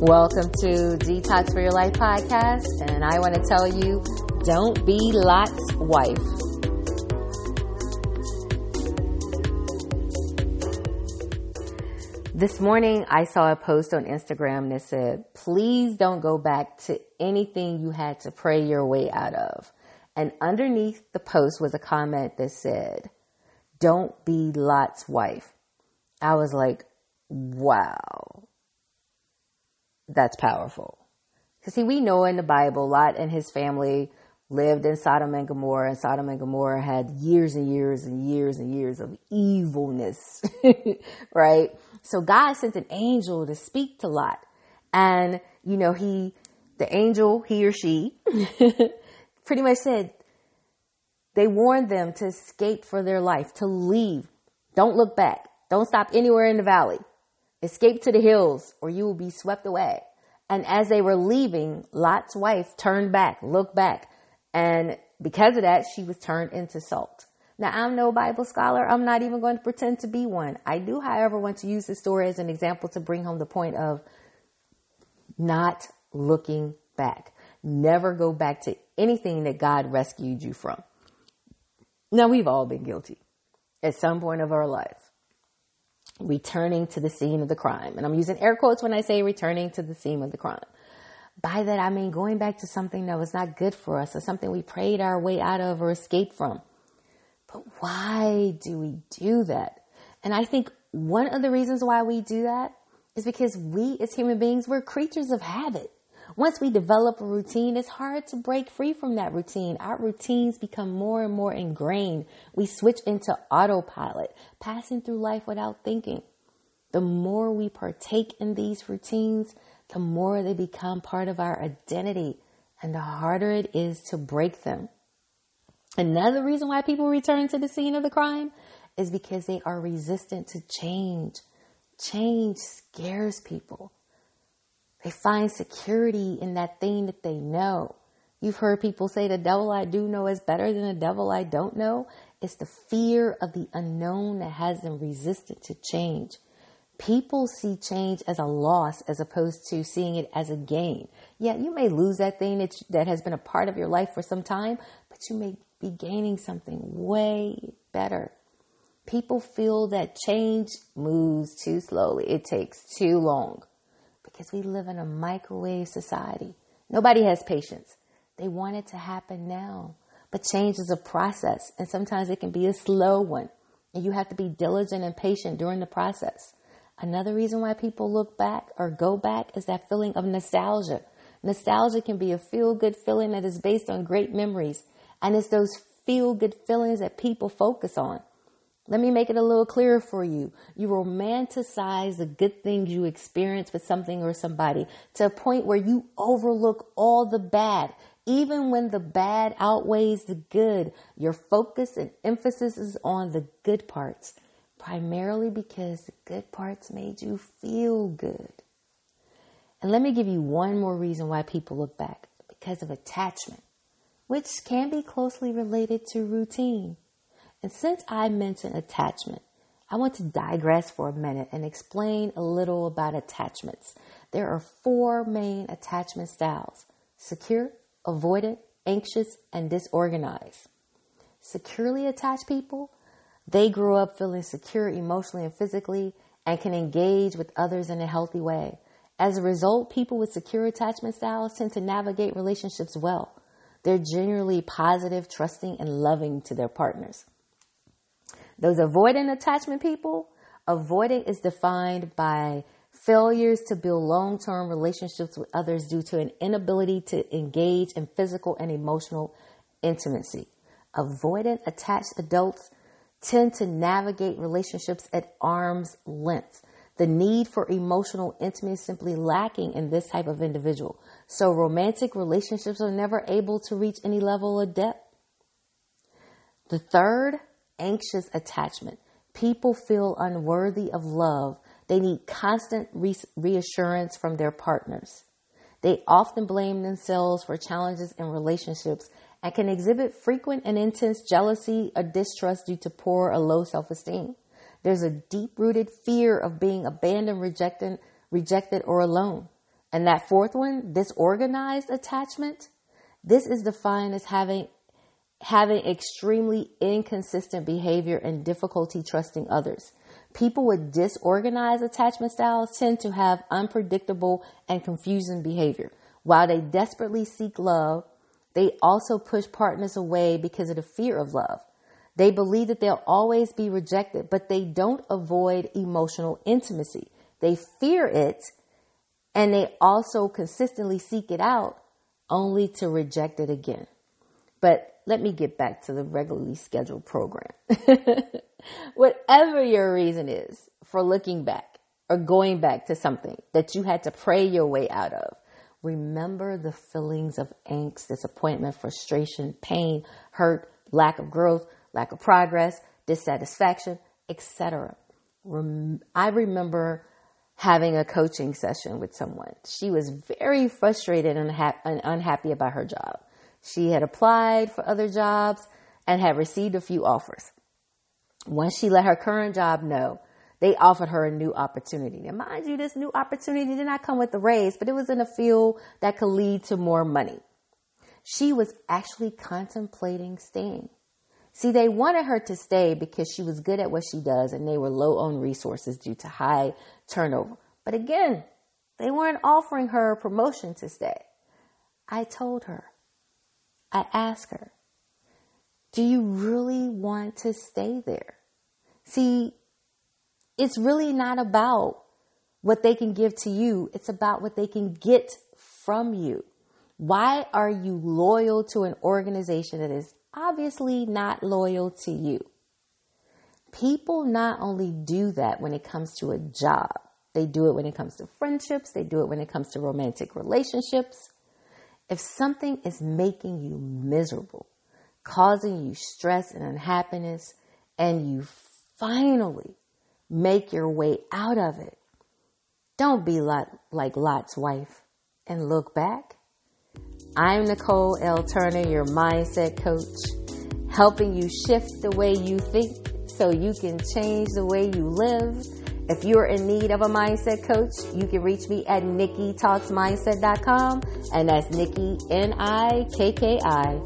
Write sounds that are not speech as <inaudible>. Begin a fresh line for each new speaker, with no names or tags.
Welcome to Detox for Your Life podcast, and I want to tell you don't be Lot's wife. This morning, I saw a post on Instagram that said, Please don't go back to anything you had to pray your way out of. And underneath the post was a comment that said, Don't be Lot's wife. I was like, Wow that's powerful. Because see, we know in the Bible, Lot and his family lived in Sodom and Gomorrah, and Sodom and Gomorrah had years and years and years and years of evilness, <laughs> right? So God sent an angel to speak to Lot. And, you know, he, the angel, he or she, <laughs> pretty much said, they warned them to escape for their life, to leave. Don't look back. Don't stop anywhere in the valley. Escape to the hills or you will be swept away. And as they were leaving, Lot's wife turned back, looked back. And because of that, she was turned into salt. Now, I'm no Bible scholar. I'm not even going to pretend to be one. I do, however, want to use this story as an example to bring home the point of not looking back. Never go back to anything that God rescued you from. Now, we've all been guilty at some point of our life returning to the scene of the crime. And I'm using air quotes when I say returning to the scene of the crime. By that, I mean going back to something that was not good for us or something we prayed our way out of or escaped from. But why do we do that? And I think one of the reasons why we do that is because we as human beings, we're creatures of habit. Once we develop a routine, it's hard to break free from that routine. Our routines become more and more ingrained. We switch into autopilot, passing through life without thinking. The more we partake in these routines, the more they become part of our identity and the harder it is to break them. Another reason why people return to the scene of the crime is because they are resistant to change. Change scares people. They find security in that thing that they know. You've heard people say the devil I do know is better than the devil I don't know. It's the fear of the unknown that has them resistant to change. People see change as a loss as opposed to seeing it as a gain. Yeah, you may lose that thing that, that has been a part of your life for some time, but you may be gaining something way better. People feel that change moves too slowly. It takes too long because we live in a microwave society. Nobody has patience. They want it to happen now. But change is a process, and sometimes it can be a slow one. And you have to be diligent and patient during the process. Another reason why people look back or go back is that feeling of nostalgia. Nostalgia can be a feel good feeling that is based on great memories. And it's those feel good feelings that people focus on. Let me make it a little clearer for you. You romanticize the good things you experience with something or somebody to a point where you overlook all the bad. Even when the bad outweighs the good, your focus and emphasis is on the good parts, primarily because the good parts made you feel good. And let me give you one more reason why people look back because of attachment, which can be closely related to routine. And since I mentioned attachment, I want to digress for a minute and explain a little about attachments. There are four main attachment styles secure, avoidant, anxious, and disorganized. Securely attached people, they grow up feeling secure emotionally and physically and can engage with others in a healthy way. As a result, people with secure attachment styles tend to navigate relationships well. They're generally positive, trusting, and loving to their partners. Those avoidant attachment people, avoiding is defined by failures to build long term relationships with others due to an inability to engage in physical and emotional intimacy. Avoidant attached adults tend to navigate relationships at arm's length. The need for emotional intimacy is simply lacking in this type of individual. So romantic relationships are never able to reach any level of depth. The third anxious attachment. People feel unworthy of love. They need constant re- reassurance from their partners. They often blame themselves for challenges in relationships and can exhibit frequent and intense jealousy or distrust due to poor or low self-esteem. There's a deep-rooted fear of being abandoned, rejected, rejected or alone. And that fourth one, disorganized attachment, this is defined as having having extremely inconsistent behavior and difficulty trusting others. People with disorganized attachment styles tend to have unpredictable and confusing behavior. While they desperately seek love, they also push partners away because of the fear of love. They believe that they'll always be rejected, but they don't avoid emotional intimacy. They fear it and they also consistently seek it out only to reject it again. But let me get back to the regularly scheduled program. <laughs> Whatever your reason is for looking back or going back to something that you had to pray your way out of, remember the feelings of angst, disappointment, frustration, pain, hurt, lack of growth, lack of progress, dissatisfaction, etc. Rem- I remember having a coaching session with someone. She was very frustrated and, and unhappy about her job. She had applied for other jobs and had received a few offers. Once she let her current job know, they offered her a new opportunity. Now, mind you, this new opportunity did not come with a raise, but it was in a field that could lead to more money. She was actually contemplating staying. See, they wanted her to stay because she was good at what she does and they were low on resources due to high turnover. But again, they weren't offering her a promotion to stay. I told her, I asked her, do you really want to stay there? See, it's really not about what they can give to you. It's about what they can get from you. Why are you loyal to an organization that is obviously not loyal to you. People not only do that when it comes to a job, they do it when it comes to friendships, they do it when it comes to romantic relationships. If something is making you miserable, causing you stress and unhappiness, and you finally make your way out of it, don't be like, like Lot's wife and look back. I'm Nicole L. Turner, your mindset coach, helping you shift the way you think so you can change the way you live. If you're in need of a mindset coach, you can reach me at nikkitalksmindset.com and that's Nikki, N-I-K-K-I